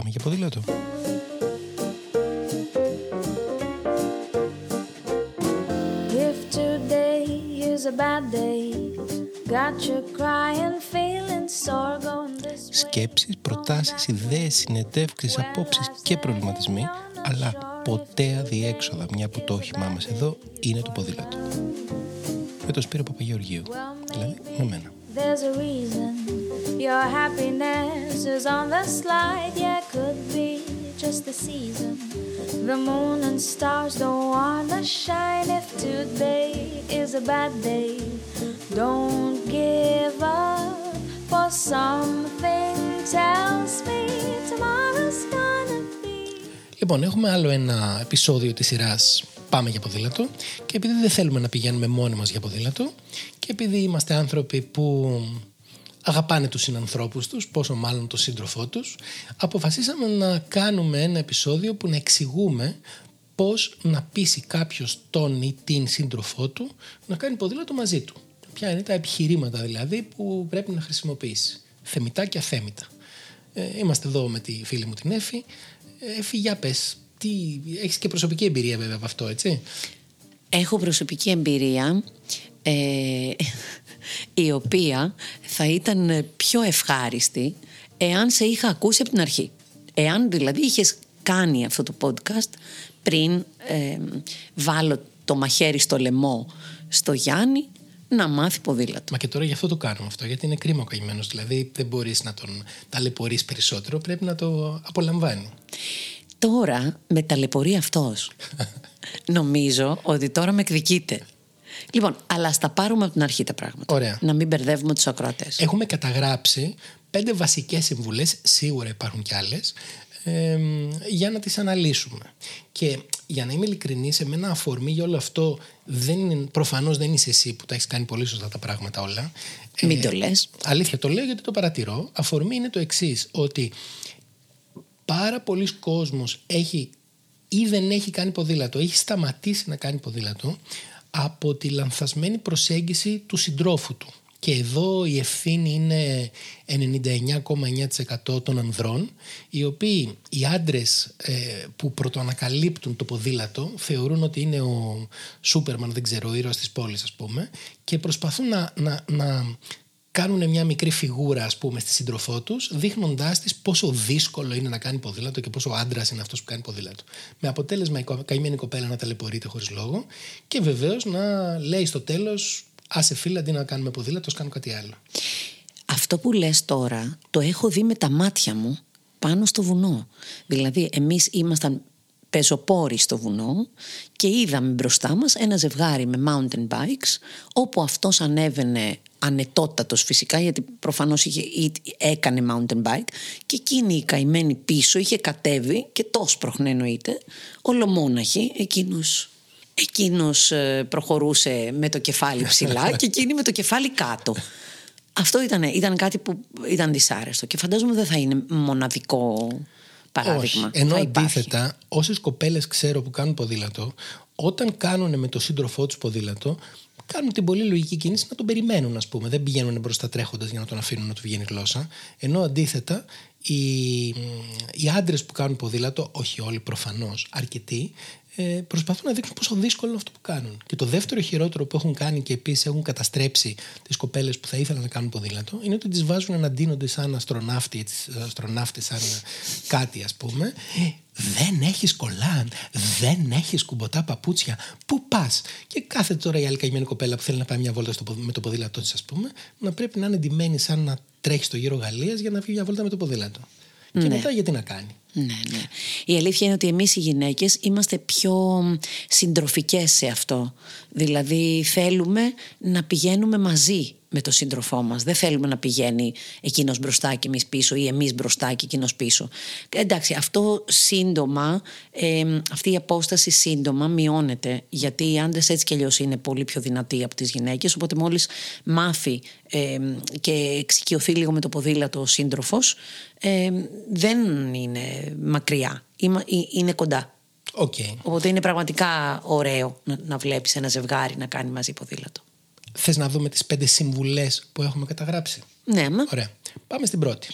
Πάμε για ποδήλατο. If today is a bad day, got you crying, feeling sore going this way. Σκέψεις, προτάσεις, ιδέες, συνεντεύξεις, απόψεις και προβληματισμοί, αλλά ποτέ αδιέξοδα, μια που το όχημά μας εδώ είναι το ποδήλατο. Με τον Σπύρο Παπαγεωργίου, δηλαδή με μένα. There's a reason your happiness is on the slide. Yeah, could be just the season. The moon and stars don't wanna shine. If today is a bad day, don't give up. For something tells me tomorrow's gonna be. Λοιπόν, έχουμε άλλο ένα επεισόδιο της σειράς Πάμε για ποδήλατο και επειδή δεν θέλουμε να πηγαίνουμε μόνοι μας για ποδήλατο και επειδή είμαστε άνθρωποι που αγαπάνε τους συνανθρώπους τους, πόσο μάλλον τον σύντροφό τους, αποφασίσαμε να κάνουμε ένα επεισόδιο που να εξηγούμε πώς να πείσει κάποιος τον ή την σύντροφό του να κάνει ποδήλατο μαζί του. Ποια είναι τα επιχειρήματα δηλαδή που πρέπει να χρησιμοποιήσει. Θεμητά και αθέμητα. Ε, είμαστε εδώ με τη φίλη μου την Εφη. Ε, Εφη, για πες, τι, έχεις και προσωπική εμπειρία βέβαια από αυτό, έτσι; Έχω προσωπική εμπειρία ε, η οποία θα ήταν πιο ευχάριστη εάν σε είχα ακούσει από την αρχή. Εάν δηλαδή είχες κάνει αυτό το podcast πριν ε, βάλω το μαχαίρι στο λαιμό στο Γιάννη να μάθει ποδήλατο. Μα και τώρα γι' αυτό το κάνουμε αυτό, γιατί είναι κρίμα ο καημένος. Δηλαδή δεν μπορείς να τον ταλαιπωρείς περισσότερο, πρέπει να το απολαμβάνει. Τώρα με ταλαιπωρεί αυτός. Νομίζω ότι τώρα με εκδικείται. Λοιπόν, αλλά ας τα πάρουμε από την αρχή τα πράγματα. Ωραία. Να μην μπερδεύουμε τους ακροατές. Έχουμε καταγράψει πέντε βασικές συμβουλές, σίγουρα υπάρχουν κι άλλες, ε, για να τις αναλύσουμε. Και για να είμαι ειλικρινής, σε μένα αφορμή για όλο αυτό δεν είναι, προφανώς δεν είσαι εσύ που τα έχεις κάνει πολύ σωστά τα πράγματα όλα. Μην το λες. Αλήθεια, το λέω γιατί το παρατηρώ. Αφορμή είναι το εξής ότι πάρα πολλοί κόσμος έχει ή δεν έχει κάνει ποδήλατο, έχει σταματήσει να κάνει ποδήλατο από τη λανθασμένη προσέγγιση του συντρόφου του. Και εδώ η ευθύνη είναι 99,9% των ανδρών, οι οποίοι οι άντρες ε, που πρωτοανακαλύπτουν το ποδήλατο θεωρούν ότι είναι ο Σούπερμαν, δεν ξέρω, ο ήρωας της πόλης ας πούμε, και προσπαθούν να, να, να κάνουν μια μικρή φιγούρα ας πούμε στη σύντροφό τους δείχνοντάς της πόσο δύσκολο είναι να κάνει ποδήλατο και πόσο άντρας είναι αυτός που κάνει ποδήλατο. Με αποτέλεσμα η καημένη κοπέλα να ταλαιπωρείται χωρίς λόγο και βεβαίως να λέει στο τέλος άσε φίλε αντί να κάνουμε ποδήλατο κάνω κάτι άλλο. Αυτό που λες τώρα το έχω δει με τα μάτια μου πάνω στο βουνό. Δηλαδή εμείς ήμασταν πεζοπόροι στο βουνό και είδαμε μπροστά μας ένα ζευγάρι με mountain bikes όπου αυτός ανέβαινε ανετότατος φυσικά γιατί προφανώς είχε, έκανε mountain bike και εκείνη η καημένη πίσω είχε κατέβει και τόσο πρόχνε εννοείται ολομόναχη εκείνος Εκείνος ε, προχωρούσε με το κεφάλι ψηλά και εκείνη με το κεφάλι κάτω. Αυτό ήταν, ήταν κάτι που ήταν δυσάρεστο και φαντάζομαι δεν θα είναι μοναδικό παράδειγμα. Όχι. Ενώ θα υπάρχει. αντίθετα, όσες κοπέλες ξέρω που κάνουν ποδήλατο, όταν κάνουν με το σύντροφό τους ποδήλατο, κάνουν την πολύ λογική κίνηση να τον περιμένουν, ας πούμε. Δεν πηγαίνουν μπροστά τρέχοντας για να τον αφήνουν να του βγαίνει γλώσσα. Ενώ αντίθετα, οι, οι άντρες που κάνουν ποδήλατο, όχι όλοι προφανώς, αρκετοί, ε, προσπαθούν να δείξουν πόσο δύσκολο είναι αυτό που κάνουν. Και το δεύτερο χειρότερο που έχουν κάνει και επίσης έχουν καταστρέψει τις κοπέλες που θα ήθελαν να κάνουν ποδήλατο είναι ότι τις βάζουν να ντύνονται σαν αστροναύτη, αστροναύτες, σαν κάτι ας πούμε. Ε, δεν έχεις κολάν, δεν έχεις κουμποτά παπούτσια. Πού πας; Και κάθε τώρα η άλλη καημένη κοπέλα που θέλει να πάει μια βόλτα στο, ποδ- με το ποδήλατό της, ας πούμε, να πρέπει να είναι ντυμένη σαν να τρέχει στο γύρο Γαλλίας για να βγει μια βόλτα με το ποδήλατο. Και μετά γιατί να κάνει. Ναι, ναι. Η αλήθεια είναι ότι εμείς οι γυναίκες είμαστε πιο συντροφικές σε αυτό. Δηλαδή θέλουμε να πηγαίνουμε μαζί με τον σύντροφό μας. Δεν θέλουμε να πηγαίνει εκείνος μπροστά και εμείς πίσω ή εμείς μπροστά και εκείνος πίσω. Εντάξει, αυτό σύντομα, ε, αυτή η απόσταση σύντομα μειώνεται γιατί οι άντρες έτσι κι αλλιώς είναι πολύ πιο δυνατοί από τις γυναίκες οπότε μόλις μάθει ε, και εξοικειωθεί λίγο με το ποδήλατο ο σύντροφος ε, δεν είναι μακριά, Είμα- ε, είναι κοντά. Οκ. Οπότε είναι πραγματικά ωραίο να, να βλέπεις ένα ζευγάρι να κάνει μαζί ποδήλατο. Θες να δούμε τις πέντε συμβουλές που έχουμε καταγράψει; Ναι, μα. Ωραία. Πάμε στην πρώτη.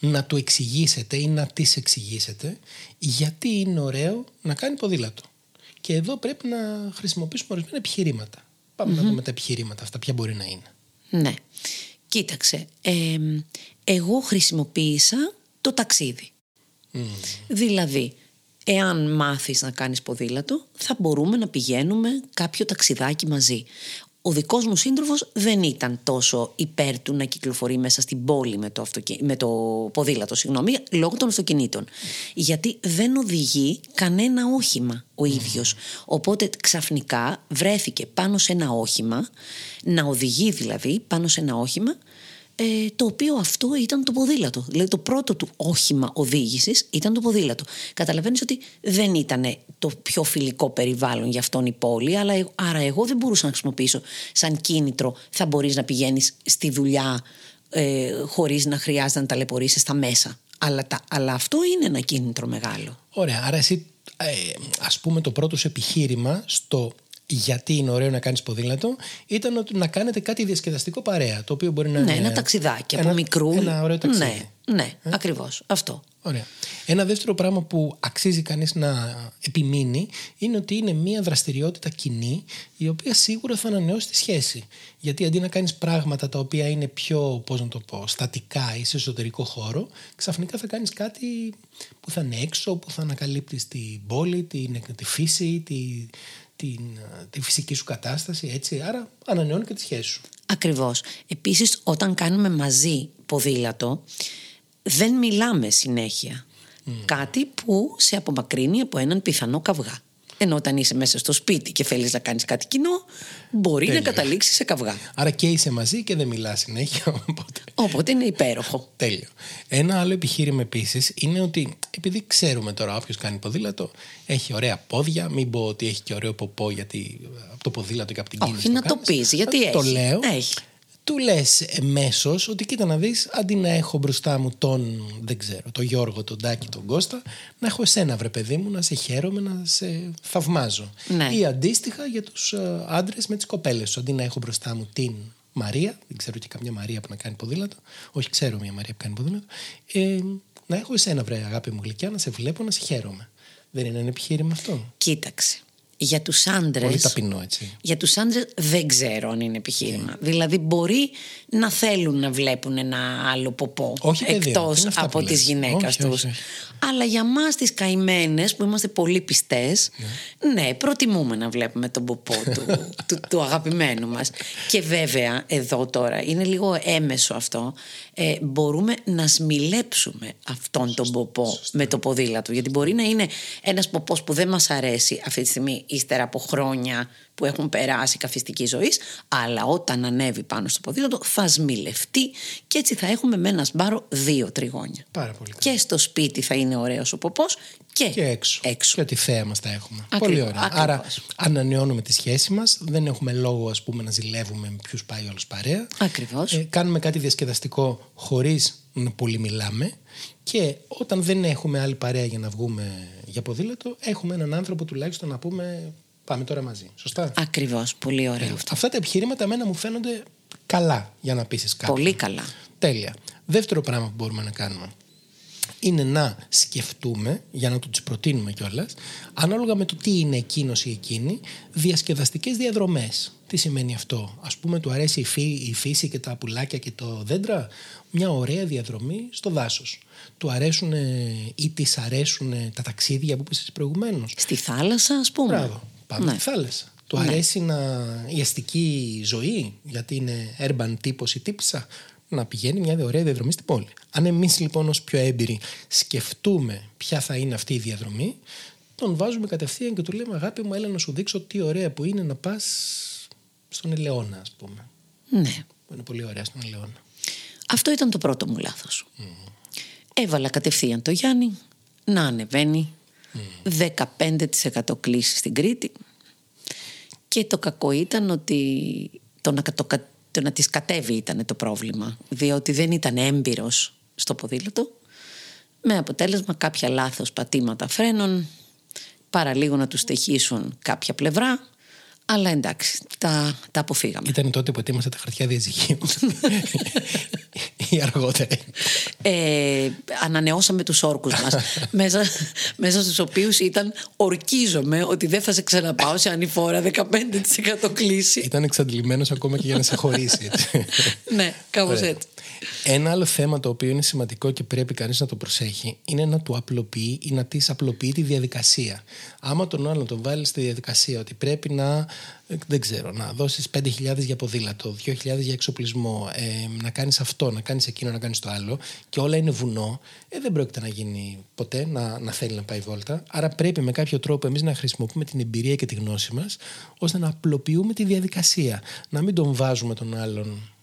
να του εξηγήσετε ή να τις εξηγήσετε γιατί είναι ωραίο να κάνει ποδήλατο. Και εδώ πρέπει να χρησιμοποιήσουμε ορισμένα επιχειρήματα. Πάμε να δούμε τα επιχειρήματα αυτά, ποια μπορεί να είναι. Ναι. Κοίταξε, ε, εγώ χρησιμοποίησα το ταξίδι. Δηλαδή, εάν μάθεις να κάνεις ποδήλατο, θα μπορούμε να πηγαίνουμε κάποιο ταξιδάκι μαζί. Ο δικός μου σύντροφος δεν ήταν τόσο υπέρ του να κυκλοφορεί μέσα στην πόλη με το, αυτοκι... με το ποδήλατο, συγγνώμη, λόγω των αυτοκινήτων. Γιατί δεν οδηγεί κανένα όχημα ο ίδιος. Οπότε ξαφνικά βρέθηκε πάνω σε ένα όχημα, να οδηγεί δηλαδή πάνω σε ένα όχημα ε, το οποίο αυτό ήταν το ποδήλατο. Δηλαδή το πρώτο του όχημα οδήγησης ήταν το ποδήλατο. Καταλαβαίνεις ότι δεν ήταν το πιο φιλικό περιβάλλον για αυτόν η πόλη, αλλά ε, άρα εγώ δεν μπορούσα να χρησιμοποιήσω σαν κίνητρο. Θα μπορείς να πηγαίνεις στη δουλειά ε, χωρίς να χρειάζεται να ταλαιπωρήσεις στα μέσα. Αλλά, τα, αλλά αυτό είναι ένα κίνητρο μεγάλο. Ωραία. Άρα εσύ, ε, ας πούμε, το πρώτο σου επιχείρημα στο γιατί είναι ωραίο να κάνεις ποδήλατο, ήταν ότι να κάνετε κάτι διασκεδαστικό παρέα. Το οποίο μπορεί να ναι, είναι. ένα ταξιδάκι από ένα- μικρού. Ένα ωραίο ταξίδι. Ναι, ναι ακριβώς. Αυτό. Ωραία. Ένα δεύτερο πράγμα που αξίζει κανείς να επιμείνει είναι ότι είναι μια δραστηριότητα κοινή η οποία σίγουρα θα ανανεώσει τη σχέση. Γιατί αντί να κάνεις πράγματα τα οποία είναι πιο, πώς να το πω, στατικά ή σε εσωτερικό χώρο, ξαφνικά θα κάνεις κάτι που θα είναι έξω, που θα ανακαλύπτεις την πόλη, την, τη φύση, τη, την, τη φυσική σου κατάσταση, έτσι. Άρα ανανεώνει και τη σχέση σου. Ακριβώς. Επίσης όταν κάνουμε μαζί ποδήλατο δεν μιλάμε συνέχεια. Κάτι που σε απομακρύνει από έναν πιθανό καυγά. Ενώ όταν είσαι μέσα στο σπίτι και θέλεις να κάνεις κάτι κοινό, μπορεί Τέλεια. να καταλήξεις σε καυγά. Άρα και είσαι μαζί και δεν μιλάς συνέχεια, οπότε... Οπότε είναι υπέροχο. Τέλειο. Ένα άλλο επιχείρημα επίσης είναι ότι επειδή ξέρουμε τώρα όποιος κάνει ποδήλατο έχει ωραία πόδια, μην πω ότι έχει και ωραίο ποπό γιατί ε, από το ποδήλατο και από την Όχι, κίνηση. να το κάνεις. πεις, γιατί Το έχει. λέω. Έχει. Του λες εμέσως ότι κοίτα να δεις, αντί να έχω μπροστά μου τον, δεν ξέρω, τον Γιώργο, τον Τάκη, τον Κώστα, να έχω εσένα, βρε παιδί μου, να σε χαίρομαι, να σε θαυμάζω. Ναι. Ή αντίστοιχα για τους άντρες με τις κοπέλες του. Αντί να έχω μπροστά μου την Μαρία, δεν ξέρω και καμιά Μαρία που να κάνει ποδήλατο, όχι ξέρω μια Μαρία που κάνει ποδήλατο, ε, να έχω εσένα, βρε αγάπη μου γλυκιά, να σε βλέπω, να σε χαίρομαι. Δεν είναι ένα επιχείρημα αυτό. Κοίταξε. Για τους άντρες... Πολύ ταπεινό, έτσι. Για τους άντρες δεν ξέρω αν είναι επιχείρημα. Δηλαδή μπορεί να θέλουν να βλέπουν ένα άλλο ποπό Όχι, παιδί μου, εκτός είναι αυτά από που τις λες. Γυναίκες Όχι, τους. όχι, όχι. Αλλά για μας τις καημένες που είμαστε πολύ πιστές, ναι, προτιμούμε να βλέπουμε τον ποπό του, του, του αγαπημένου μας. Και βέβαια εδώ τώρα είναι λίγο έμεσο αυτό. Ε, μπορούμε να σμιλέψουμε αυτόν τον ποπό με το ποδήλατο. Γιατί μπορεί να είναι ένας ποπός που δεν μας αρέσει αυτή τη στιγμή ύστερα από χρόνια που έχουν περάσει καφιστική ζωή, αλλά όταν ανέβει πάνω στο ποδήλατο θα σμιλευτεί και έτσι θα έχουμε με ένα σπάρο δύο τριγώνια. Πάρα πολύ καλά. Και στο σπίτι θα είναι ωραίος ο ποπός και, και έξω. έξω. Και ότι θέα μας τα έχουμε. Ακριβώς, Πολύ ωραία. ακριβώς. Άρα ανανεώνουμε τη σχέση μας. Δεν έχουμε λόγο ας πούμε, να ζηλεύουμε με ποιους πάει όλος παρέα. Ακριβώς. Ε, κάνουμε κάτι διασκεδαστικό χωρίς να πολύ μιλάμε. Και όταν δεν έχουμε άλλη παρέα για να βγούμε για ποδήλατο, έχουμε έναν άνθρωπο τουλάχιστον να πούμε πάμε τώρα μαζί. Σωστά; Ακριβώς, πολύ ωραίο αυτό. Αυτά τα επιχειρήματα εμένα μου φαίνονται καλά για να πείσει κάποιον. Πολύ καλά. Τέλεια. Δεύτερο πράγμα που μπορούμε να κάνουμε είναι να σκεφτούμε, για να τους τις προτείνουμε κιόλας, ανάλογα με το τι είναι εκείνος ή εκείνη, διασκεδαστικές διαδρομές. Τι σημαίνει αυτό, Α πούμε, του αρέσει η, φύ- η φύση και τα πουλάκια και το δέντρα, μια ωραία διαδρομή στο δάσος. Του αρέσουν ή της αρέσουν τα ταξίδια που είπες προηγουμένως; Στη θάλασσα ας πούμε; Μπράβο. Πάμε Ναι. στη θάλασσα. Του αρέσει να... η αστική ζωή, γιατί είναι urban τύπος ή τύπησα, να πηγαίνει μια ωραία διαδρομή στην πόλη. Αν εμείς λοιπόν ως πιο έμπειροι σκεφτούμε ποια θα είναι αυτή η διαδρομή, τον βάζουμε κατευθείαν και του λέμε αγάπη μου έλα να σου δείξω τι ωραία που είναι να πας στον Ελαιώνα ας πούμε. Ναι. Που είναι πολύ ωραία στον Ελαιώνα. Αυτό ήταν το πρώτο μου λάθος. Έβαλα κατευθείαν το Γιάννη να ανεβαίνει 15% κλίση στην Κρήτη και το κακό ήταν ότι το να, το, κα- το να της κατέβει ήταν το πρόβλημα διότι δεν ήταν έμπειρος στο ποδήλατο με αποτέλεσμα κάποια λάθος πατήματα φρένων παραλίγο να τους στοιχήσουν κάποια πλευρά Αλλά εντάξει, τα, τα αποφύγαμε. Ήταν τότε που ετοίμασα τα χαρτιά διαζυγίου. ή αργότερα. Ε, ανανεώσαμε τους όρκους μας μέσα, μέσα στους οποίους ήταν ορκίζομαι ότι δεν θα σε ξαναπάω σε ανηφόρα 15% κλίση Ήταν εξαντλημένος ακόμα και για να σε χωρίσει. έτσι. ναι κάπως Ωραία. έτσι Ένα άλλο θέμα το οποίο είναι σημαντικό και πρέπει κανείς να το προσέχει είναι να του απλοποιεί ή να της απλοποιεί τη διαδικασία. Άμα τον άλλον τον βάλεις στη διαδικασία ότι πρέπει να, ε, δεν ξέρω, να δώσεις 5.000 για ποδήλατο, 2.000 για εξοπλισμό, ε, να κάνεις αυτό, να κάνεις εκείνο, να κάνεις το άλλο και όλα είναι βουνό, ε, δεν πρόκειται να γίνει ποτέ να, να θέλει να πάει βόλτα. Άρα πρέπει με κάποιο τρόπο εμείς να χρησιμοποιούμε την εμπειρία και τη γνώση μας ώστε να απλοποιούμε τη διαδικασία. Να μην τον βάζουμε τον άλλον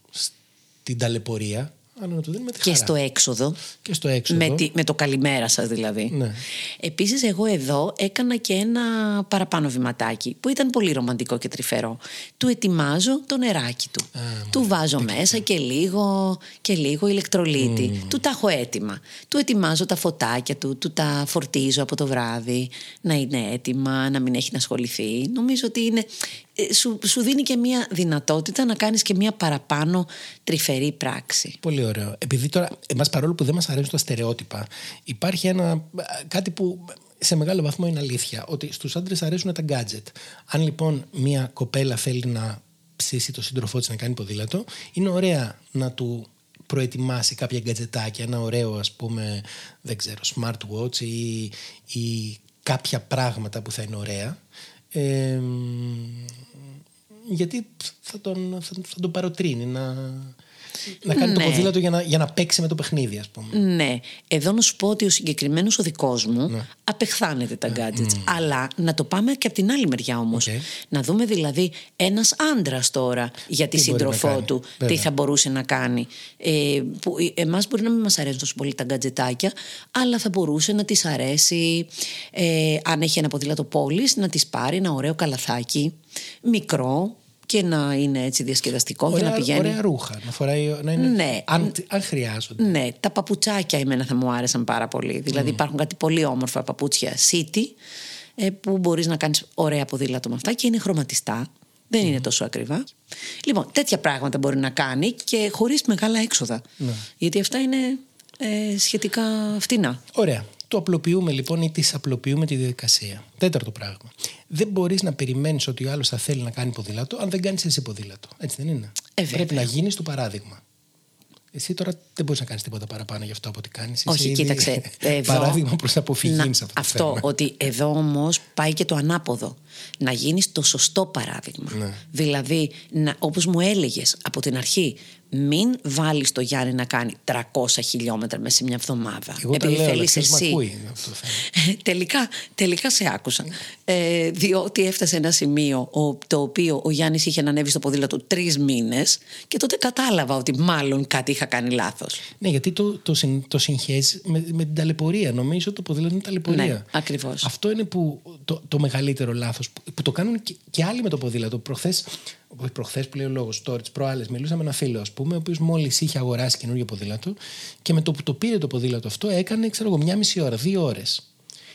στην ταλαιπωρία, αλλά να του δίνουμε τη και χαρά. στο έξοδο. Και στο έξοδο. με, τη- με το καλημέρα σας δηλαδή. Ναι. Επίσης εγώ εδώ έκανα και ένα παραπάνω βηματάκι που ήταν πολύ ρομαντικό και τρυφερό. Του ετοιμάζω το νεράκι του. Του βάζω μέσα και λίγο και λίγο ηλεκτρολίτη. Του τα έχω έτοιμα. Του ετοιμάζω τα φωτάκια του του τα φορτίζω από το βράδυ να είναι έτοιμα να μην έχει να ασχοληθεί. Νομίζω ότι είναι ε, σου, σου δίνει και μια δυνατότητα να κάνεις και μια παραπάνω τρυφερή πράξη Πολύ ωραίο. Επειδή τώρα, εμάς παρόλο που δεν μας αρέσουν τα στερεότυπα, υπάρχει ένα, κάτι που σε μεγάλο βαθμό είναι αλήθεια. Ότι στους άντρες αρέσουν τα gadget. Αν λοιπόν μια κοπέλα θέλει να ψήσει το σύντροφό της να κάνει ποδήλατο, είναι ωραία να του προετοιμάσει κάποια γκατζετάκια, ένα ωραίο ας πούμε, δεν ξέρω, smartwatch ή, ή κάποια πράγματα που θα είναι ωραία. Ε, γιατί θα τον, θα, θα τον παροτρύνει να, να κάνει το Ναι. ποδήλατο για να, για να παίξει με το παιχνίδι, ας πούμε. Ναι. Εδώ να σου πω ότι ο συγκεκριμένος ο δικός μου απεχθάνεται τα gadgets. Αλλά να το πάμε και από την άλλη μεριά όμως. Οκ. Να δούμε δηλαδή ένας άντρας τώρα για τη Τι μπορεί να σύντροφό κάνει, του βέβαια. τι θα μπορούσε να κάνει. Ε, που εμάς μπορεί να μην μας αρέσουν τόσο πολύ τα γκατζετάκια, αλλά θα μπορούσε να τη αρέσει, ε, αν έχει ένα ποδήλατο πόλης, να τη πάρει ένα ωραίο καλαθάκι, μικρό και να είναι έτσι διασκεδαστικό για να Ωραία, πηγαίνει. ωραία ρούχα. Να φοράει, να είναι, Ναι. αν, αν χρειάζονται. Ναι, τα παπουτσάκια εμένα θα μου άρεσαν πάρα πολύ. Δηλαδή υπάρχουν κάτι πολύ όμορφα παπούτσια city ε, που μπορείς να κάνεις ωραία ποδήλατο με αυτά και είναι χρωματιστά. Δεν είναι τόσο ακριβά. Λοιπόν, τέτοια πράγματα μπορεί να κάνει και χωρίς μεγάλα έξοδα. Γιατί αυτά είναι ε, σχετικά φτηνά. Ωραία. Το απλοποιούμε λοιπόν ή τη απλοποιούμε τη διαδικασία. Τέταρτο πράγμα. Δεν μπορείς να περιμένεις ότι ο άλλος θα θέλει να κάνει ποδήλατο αν δεν κάνεις εσύ ποδήλατο. Έτσι δεν είναι. Ε, Πρέπει βέβαια. να γίνεις το παράδειγμα. Εσύ τώρα δεν μπορείς να κάνεις τίποτα παραπάνω γι' αυτό από ό,τι κάνεις. Όχι, κοίταξε. Εδώ, Παράδειγμα προς αποφυγή να- σε αυτό. το Αυτό, θέμα. ότι εδώ όμως πάει και το ανάποδο. Να γίνεις το σωστό παράδειγμα. Ναι. Δηλαδή, όπως μου έλεγες από την αρχή, μην βάλεις το Γιάννη να κάνει 300 χιλιόμετρα μέσα σε μια εβδομάδα. Εγώ τα επειδή λέω, αλλά θέλεις ποιος μ' εσύ. ακούει, είναι αυτό το θέμα. τελικά, τελικά σε άκουσα. Ε, διότι έφτασε ένα σημείο ο, το οποίο ο Γιάννης είχε ανέβει στο ποδήλατο τρεις μήνες και τότε κατάλαβα ότι μάλλον κάτι είχα κάνει λάθος. Ναι, γιατί το, το, συν- το συγχέζει με, με την ταλαιπωρία. Νομίζω ότι το ποδήλατο είναι ταλαιπωρία. Ναι, ακριβώς. Αυτό είναι που, το, το μεγαλύτερο λάθος που, που το κάνουν και, και άλλοι με το ποδήλατο. Προχθές, όχι προχθές που λέει ο λόγος, τώρα τις προάλλες, μιλούσα με ένα φίλο, ας πούμε, ο οποίος μόλις είχε αγοράσει καινούργιο ποδήλατο και με το που το πήρε το ποδήλατο αυτό έκανε, ξέρω εγώ, μια μισή ώρα, δύο ώρες.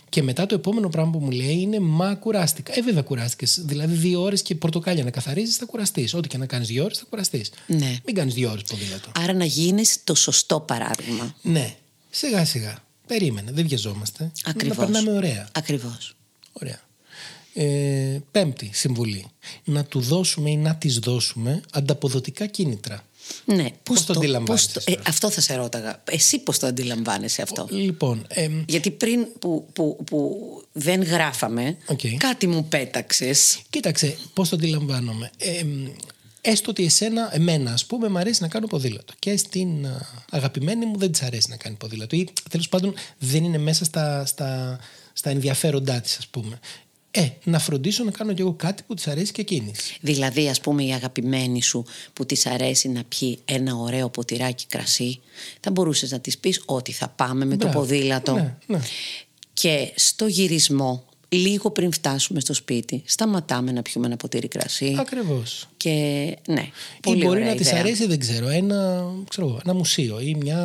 Και μετά το επόμενο πράγμα που μου λέει είναι Μα κουράστηκα. Ε, βέβαια κουράστηκες. Δηλαδή, δύο ώρες και πορτοκάλια να καθαρίζεις, θα κουραστείς. Ό,τι και να κάνεις δύο ώρες, θα κουραστείς. Ναι. Μην κάνεις δύο ώρες ποδήλατο. Άρα να γίνεις το σωστό παράδειγμα. Ναι, σιγά σιγά. Περίμενε, δεν βιαζόμαστε. Ακριβώς. Να περνάμε ωραία. Ακριβώς. ωραία. Ε, πέμπτη συμβουλή. Να του δώσουμε ή να της δώσουμε ανταποδοτικά κίνητρα. Ναι, πώς, το αντιλαμβάνεσαι το- τώρα; ε, αυτό θα σε ρώταγα. Εσύ πώς το αντιλαμβάνεσαι αυτό; Λοιπόν, εμ, Γιατί πριν που, που, που δεν γράφαμε, Οκ. κάτι μου πέταξες. κοίταξε πώς το αντιλαμβάνομαι. Εμ, έστω ότι εσένα, εμένα ας πούμε, μου αρέσει να κάνω ποδήλατο και στην α, αγαπημένη μου δεν της αρέσει να κάνει ποδήλατο ή τέλος πάντων δεν είναι μέσα στα, στα, στα ενδιαφέροντά της ας πούμε. Ε, να φροντίσω να κάνω κι εγώ κάτι που της αρέσει και εκείνης. Δηλαδή, ας πούμε, η αγαπημένη σου που της αρέσει να πιει ένα ωραίο ποτηράκι κρασί, θα μπορούσες να της πεις ότι θα πάμε με το Μπράβο. ποδήλατο. Ναι, ναι. Και στο γυρισμό, λίγο πριν φτάσουμε στο σπίτι, σταματάμε να πιούμε ένα ποτήρι κρασί. Ακριβώς. Και ναι, Ή πολύ μπορεί ωραία να της ιδέα. αρέσει, δεν ξέρω, ένα, ξέρω, εγώ, ένα μουσείο ή μια,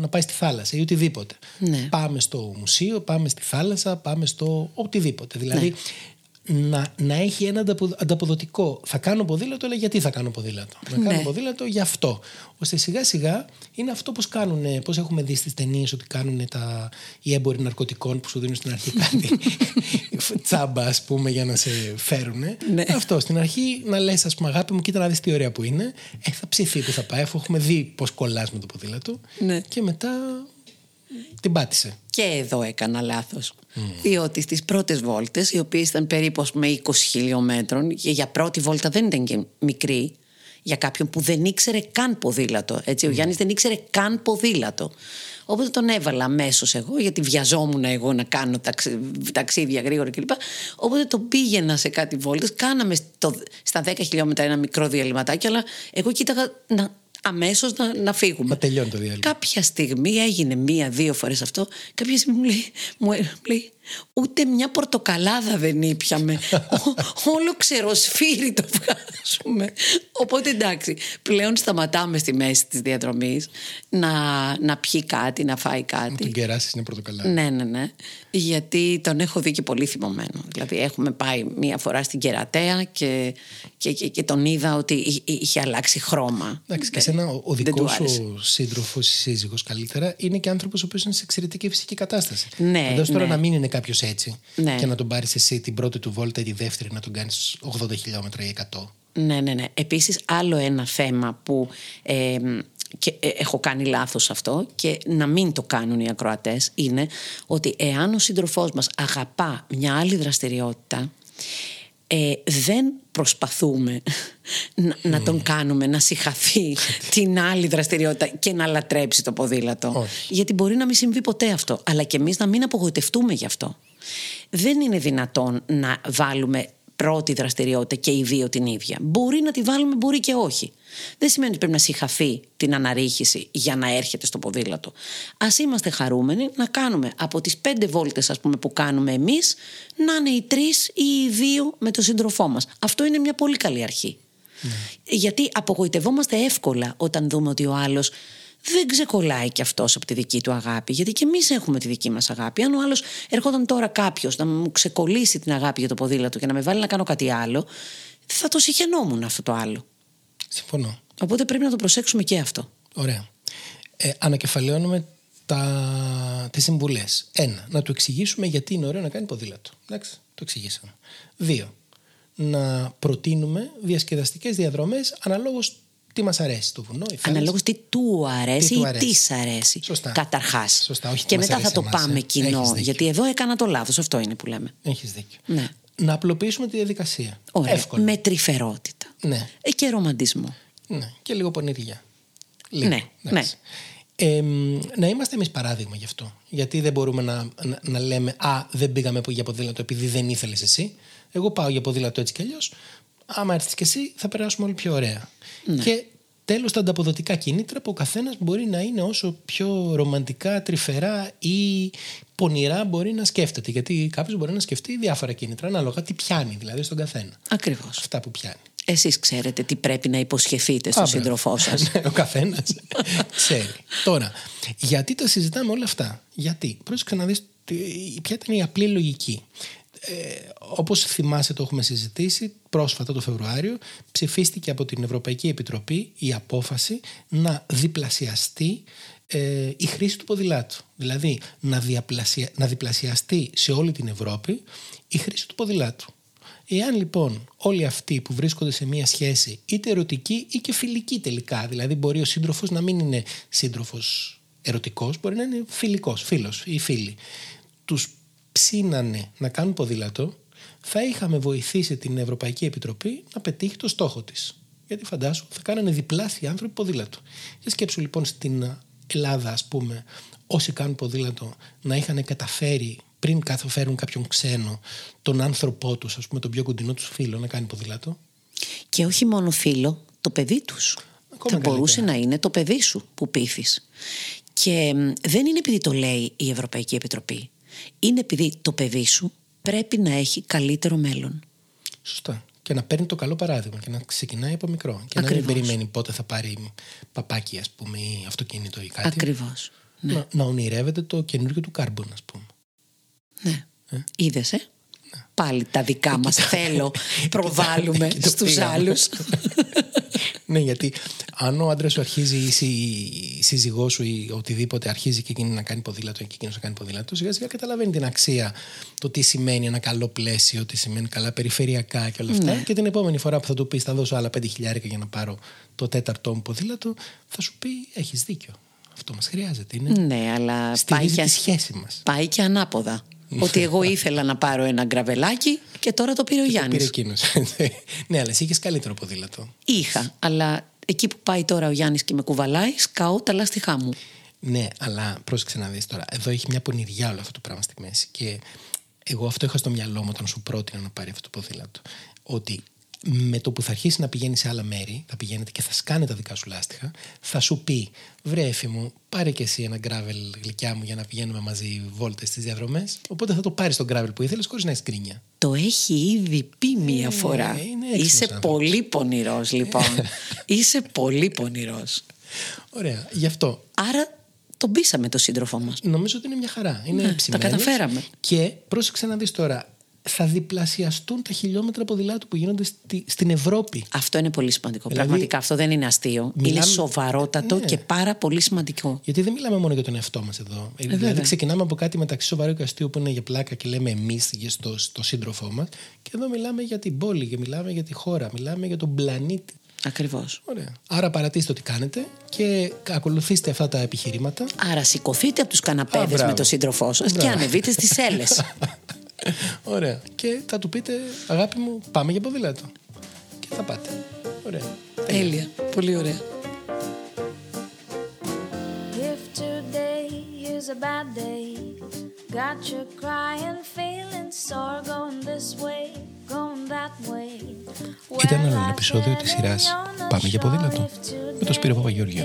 να πάει στη θάλασσα ή οτιδήποτε. Ναι. Πάμε στο μουσείο, πάμε στη θάλασσα, πάμε στο οτιδήποτε. Δηλαδή, να, να έχει ένα ανταπο- ανταποδοτικό. Θα κάνω ποδήλατο, αλλά γιατί θα κάνω ποδήλατο; Να κάνω Ναι. ποδήλατο για αυτό. Ώστε σιγά σιγά είναι αυτό που κάνουν, πώς έχουμε δει στις ταινίες ότι κάνουν τα, οι έμποροι ναρκωτικών που σου δίνουν στην αρχή κάτι τσάμπα, ας πούμε, για να σε φέρουν. Ναι. Αυτό στην αρχή να λες, ας πούμε, αγάπη μου, κοίτα να δεις τι ωραία που είναι. Ε, θα ψηθεί που θα πάει, αφού έχουμε δει πώς κολλάς με το ποδήλατο. Ναι. Και μετά την πάτησε. Και εδώ έκανα λάθος. Διότι στις πρώτες βόλτες, οι οποίες ήταν περίπου ας πούμε 20 χιλιόμετρων και για πρώτη βόλτα δεν ήταν και μικρή, για κάποιον που δεν ήξερε καν ποδήλατο. Έτσι, ο Γιάννης δεν ήξερε καν ποδήλατο. Οπότε τον έβαλα αμέσως εγώ, γιατί βιαζόμουν εγώ να κάνω ταξι- ταξίδια γρήγορα κλπ. Οπότε τον πήγαινα σε κάτι βόλτες. Κάναμε στο, στα 10 χιλιόμετρα ένα μικρό διαλυματάκι, αλλά εγώ κοίταγα να, αμέσως να, να φύγουμε. Μα τελειώνει το διάλειμμα. Κάποια στιγμή έγινε μία-δύο φορές αυτό. Κάποια στιγμή μου λέει, μου ε- μου λέει ούτε μια πορτοκαλάδα δεν ήπιαμε. Ο- όλο ξεροσφύρι το βγάζουμε. Οπότε εντάξει, πλέον σταματάμε στη μέση της διαδρομής να, να πιει κάτι, να φάει κάτι. Τον κεράσεις είναι πρωτοκαλά. Ναι, ναι, ναι. Γιατί τον έχω δει και πολύ θυμωμένο. Δηλαδή, έχουμε πάει μία φορά στην Κερατέα και, και, και, και τον είδα ότι εί- εί- είχε αλλάξει χρώμα. Εντάξει, και σένα ο, ο Δεν του δικός άρεσε. σου σύντροφος ή σύζυγος καλύτερα είναι και άνθρωπος ο οποίος είναι σε εξαιρετική φυσική κατάσταση. Ναι, Φαντάζομαι τώρα ναι. να μην είναι κάποιος έτσι Ναι. και να τον πάρεις εσύ την πρώτη του βόλτα ή τη δεύτερη να τον κάνεις 80 χιλιόμετρα ή 100. Ναι, ναι, ναι. Επίσης άλλο ένα θέμα που ε, και, ε, έχω κάνει λάθος αυτό και να μην το κάνουν οι ακροατές είναι ότι εάν ο σύντροφός μας αγαπά μια άλλη δραστηριότητα ε, δεν προσπαθούμε να, να τον κάνουμε να συγχαθεί την άλλη δραστηριότητα και να λατρέψει το ποδήλατο. Όχι. Γιατί μπορεί να μην συμβεί ποτέ αυτό, αλλά και εμείς να μην απογοητευτούμε γι' αυτό. Δεν είναι δυνατόν να βάλουμε πρώτη δραστηριότητα και οι δύο την ίδια. Μπορεί να τη βάλουμε, μπορεί και όχι. Δεν σημαίνει ότι πρέπει να συγχαθεί την αναρρίχηση για να έρχεται στο ποδήλατο. Α είμαστε χαρούμενοι να κάνουμε από τις πέντε βόλτες, ας πούμε, που κάνουμε εμείς, να είναι οι τρεις ή οι δύο με τον σύντροφό μας. Αυτό είναι μια πολύ καλή αρχή. Γιατί απογοητευόμαστε εύκολα όταν δούμε ότι ο άλλος δεν ξεκολλάει κι αυτός από τη δική του αγάπη. Γιατί και εμείς έχουμε τη δική μας αγάπη. Αν ο άλλος ερχόταν τώρα κάποιος να μου ξεκολλήσει την αγάπη για το ποδήλατο και να με βάλει να κάνω κάτι άλλο, θα το συχαινόμουν αυτό το άλλο. Συμφωνώ. Οπότε πρέπει να το προσέξουμε και αυτό. Ωραία. Ε, ανακεφαλαιώνουμε τα, τις συμβουλές. Ένα, να του εξηγήσουμε γιατί είναι ωραίο να κάνει ποδήλατο. Εντάξει, το εξηγήσαμε. Δύο, να προτείνουμε διασκεδαστικές διαδρομές αναλόγως τι μας αρέσει το βουνό, η θάλασσα. Αναλόγως τι του αρέσει Τι του ή αρέσει. τι αρέσει. Σωστά. Καταρχάς. Σωστά, όχι τι και μας μετά θα αρέσει το εμάς, πάμε ε. κοινό. Έχεις δίκιο. Γιατί εδώ έκανα το λάθος. Αυτό είναι που λέμε. Έχεις δίκιο. Ναι. Να απλοποιήσουμε τη διαδικασία. Ωραία. Εύκολο. Με τρυφερότητα. Ναι. Ε, και ρομαντισμό. Ναι, και λίγο πονηριά. Λίγο, Ναι, εντάξει. Ε, μ, να είμαστε εμείς παράδειγμα γι' αυτό. Γιατί δεν μπορούμε να, να, να λέμε Α, δεν πήγαμε για ποδήλατο επειδή δεν ήθελες εσύ. Εγώ πάω για ποδήλατο έτσι κι αλλιώς. Άμα έρθεις κι εσύ, θα περάσουμε όλοι πιο ωραία. Ναι. Και τέλος, τα ανταποδοτικά κίνητρα που ο καθένας μπορεί να είναι όσο πιο ρομαντικά, τρυφερά ή πονηρά μπορεί να σκέφτεται. Γιατί κάποιος μπορεί να σκεφτεί διάφορα κίνητρα ανάλογα τι πιάνει δηλαδή στον καθένα. Ακριβώς. Αυτά που πιάνει. Εσείς ξέρετε τι πρέπει να υποσχεθείτε στον Α, σύντροφό μπράβο. σας. Ναι, Ο καθένας ξέρει. Τώρα, γιατί τα συζητάμε όλα αυτά; Γιατί, πρόσεξε να δεις τι- ποια ήταν η απλή λογική. Ε, όπως θυμάσαι το έχουμε συζητήσει πρόσφατα το Φεβρουάριο ψηφίστηκε από την Ευρωπαϊκή Επιτροπή η απόφαση να διπλασιαστεί ε, η χρήση του ποδηλάτου. Δηλαδή να, διαπλασια, να διπλασιαστεί σε όλη την Ευρώπη η χρήση του ποδηλάτου. Εάν λοιπόν όλοι αυτοί που βρίσκονται σε μία σχέση είτε ερωτική ή και φιλική τελικά, δηλαδή μπορεί ο σύντροφος να μην είναι σύντροφος ερωτικός, μπορεί να είναι φιλικός, φίλος ή φίλη, τους ψήνανε να κάνουν ποδήλατο, θα είχαμε βοηθήσει την Ευρωπαϊκή Επιτροπή να πετύχει το στόχο της. Γιατί φαντάσου θα κάνανε διπλάσιοι άνθρωποι ποδήλατο. Για σκέψου λοιπόν στην Ελλάδα ας πούμε όσοι κάνουν ποδήλατο να είχαν καταφέρει πριν φέρουν κάποιον ξένο τον άνθρωπό τους, ας πούμε τον πιο κοντινό τους φίλο να κάνει ποδήλατο; Και όχι μόνο φίλο, το παιδί τους. Ακόμα θα μπορούσε καλύτερα. να είναι το παιδί σου που πείθεις. Και μ, δεν είναι επειδή το λέει η Ευρωπαϊκή Επιτροπή. Είναι επειδή το παιδί σου πρέπει να έχει καλύτερο μέλλον. Σωστά. Και να παίρνει το καλό παράδειγμα και να ξεκινάει από μικρό. Και να μην Ακριβώς. περιμένει πότε θα πάρει παπάκι, ας πούμε, ή αυτοκίνητο ή κάτι. Ακριβώς. Να, να ονειρεύεται το καινούργιο του κάρμπον, ας πούμε. Ναι. Ε. Είδες, ε; Πάλι τα δικά μας θέλω, προβάλλουμε εκεί το στους πήγαμε. άλλους. ναι, γιατί αν ο άντρας σου αρχίζει ή η- η σύζυγός σου ή οτιδήποτε αρχίζει και εκείνη να κάνει ποδήλατο και εκείνος να κάνει ποδήλατο, σιγά σιγά καταλαβαίνει την αξία, το τι σημαίνει ένα καλό πλαίσιο, τι σημαίνει καλά περιφερειακά και όλα αυτά. Και την επόμενη φορά που θα του πεις θα δώσω άλλα 5 χιλιάρικα για να πάρω το τέταρτό μου ποδήλατο, θα σου πει έχεις δίκιο. Αυτό μας χρειάζεται. Είναι ναι, αλλά πάει στηρίζει και, τη σχέση μας. πάει και ανάποδα. Ότι εγώ ήθελα να πάρω ένα γκραβελάκι και τώρα το πήρε ο Πήρε Γιάννης. εκείνος. ναι, αλλά εσύ είχες καλύτερο ποδήλατο. Είχα, αλλά εκεί που πάει τώρα ο Γιάννης και με κουβαλάει, σκάω τα λάστιχά μου. Ναι, αλλά πρόσεξε να δεις τώρα. Εδώ έχει μια πονηριά όλο αυτό το πράγμα στη μέση. Και εγώ αυτό είχα στο μυαλό μου όταν σου πρότεινα να πάρει αυτό το ποδήλατο. Ότι με το που θα αρχίσει να πηγαίνει σε άλλα μέρη, θα πηγαίνετε και θα σκάνε τα δικά σου λάστιχα, θα σου πει βρέφη μου, πάρε και εσύ ένα γκράβελ γλυκιά μου για να πηγαίνουμε μαζί βόλτες στις διαδρομές. Οπότε θα το πάρεις τον γκράβελ που ήθελες χωρίς να έχεις γκρίνια. Το έχει ήδη πει μία φορά. είναι έξυπνος Είσαι άνθρωπος. πολύ πονηρός λοιπόν. Είσαι πολύ πονηρός. Ωραία. Γι' αυτό Άρα τον πείσαμε το σύντροφό μας. νομίζω ότι είναι μια χαρά. Είναι Ναι, τα ψημένος. καταφέραμε. Και πρόσεξε να δεις τώρα, θα διπλασιαστούν τα χιλιόμετρα ποδηλάτου που γίνονται στη- στην Ευρώπη. Αυτό είναι πολύ σημαντικό. Δηλαδή, Πραγματικά αυτό δεν είναι αστείο. μιλάμε- Είναι σοβαρότατο Ναι. και πάρα πολύ σημαντικό. Γιατί δεν μιλάμε μόνο για τον εαυτό μας εδώ. δηλαδή, Ε, βέβαια. ξεκινάμε από κάτι μεταξύ σοβαρού και αστείου που είναι για πλάκα και λέμε εμείς στο, στο σύντροφό μας. Και εδώ μιλάμε για την πόλη, και μιλάμε για τη χώρα, μιλάμε για τον πλανήτη. Ακριβώς. Ωραία. Άρα παρατήστε τι κάνετε και ακολουθήστε αυτά τα επιχειρήματα. Άρα σηκωθείτε από τους Α, καναπέδες μπράβο. με τον σύντροφό σας και Μπράβο. ανεβείτε στις σέλες. Ωραία. Και θα του πείτε, αγάπη μου, πάμε για ποδήλατο. Και θα πάτε. Ωραία. Τέλεια. Πολύ ωραία. If today is a bad day, got you crying, feeling sore, going this way, going that way. Ήταν Well, άλλο ένα I επεισόδιο said της σειράς you're not «Πάμε για ποδήλατο» sure if με τον Σπύρο Παπαγεώργιο.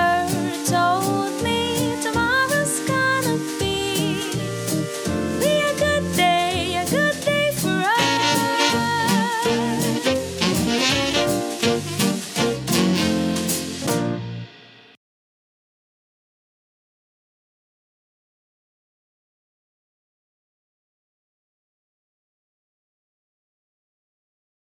told